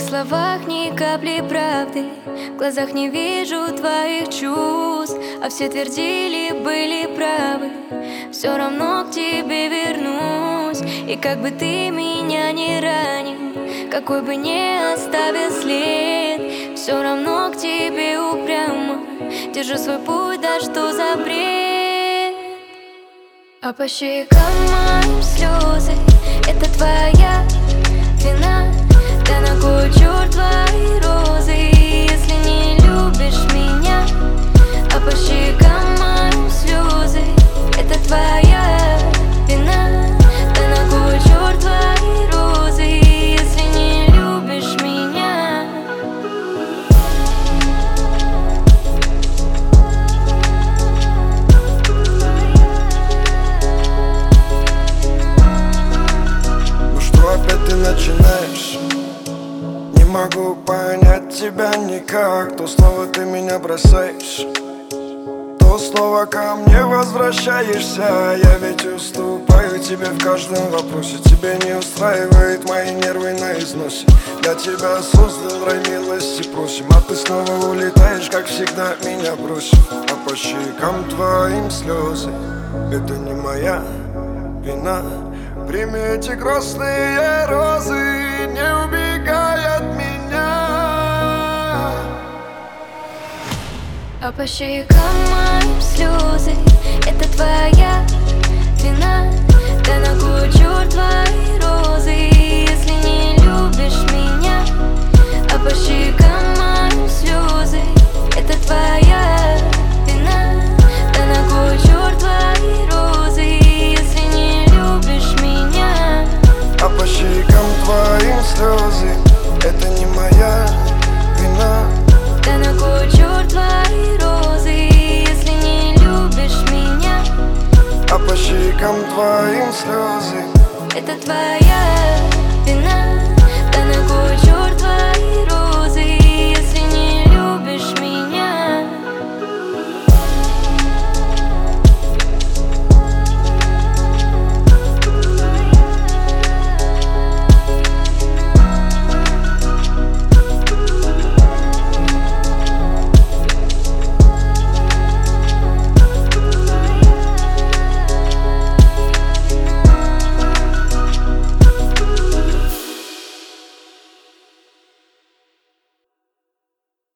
словах ни капли правды. В глазах не вижу твоих чувств А все твердили, были правы. Все равно к тебе вернусь И как бы ты меня не ранил Какой бы не оставил след Все равно к тебе упрямо. Держу свой путь, да что за бред? А по щекам моим слезы Это твоя могу понять тебя никак. То снова ты меня бросаешь То снова ко мне возвращаешься. Я ведь уступаю тебе в каждом вопросе. Тебе не устраивает мои нервы на износе. Я тебя создал, рай милости просим. А ты снова улетаешь, как всегда меня бросив. А по щекам твоим слезы Это не моя вина. Прими эти грустные розы Не убегай по щекам моим слезы Это твоя вина. Да на кой щекам твоим слезы. Это твоя вина.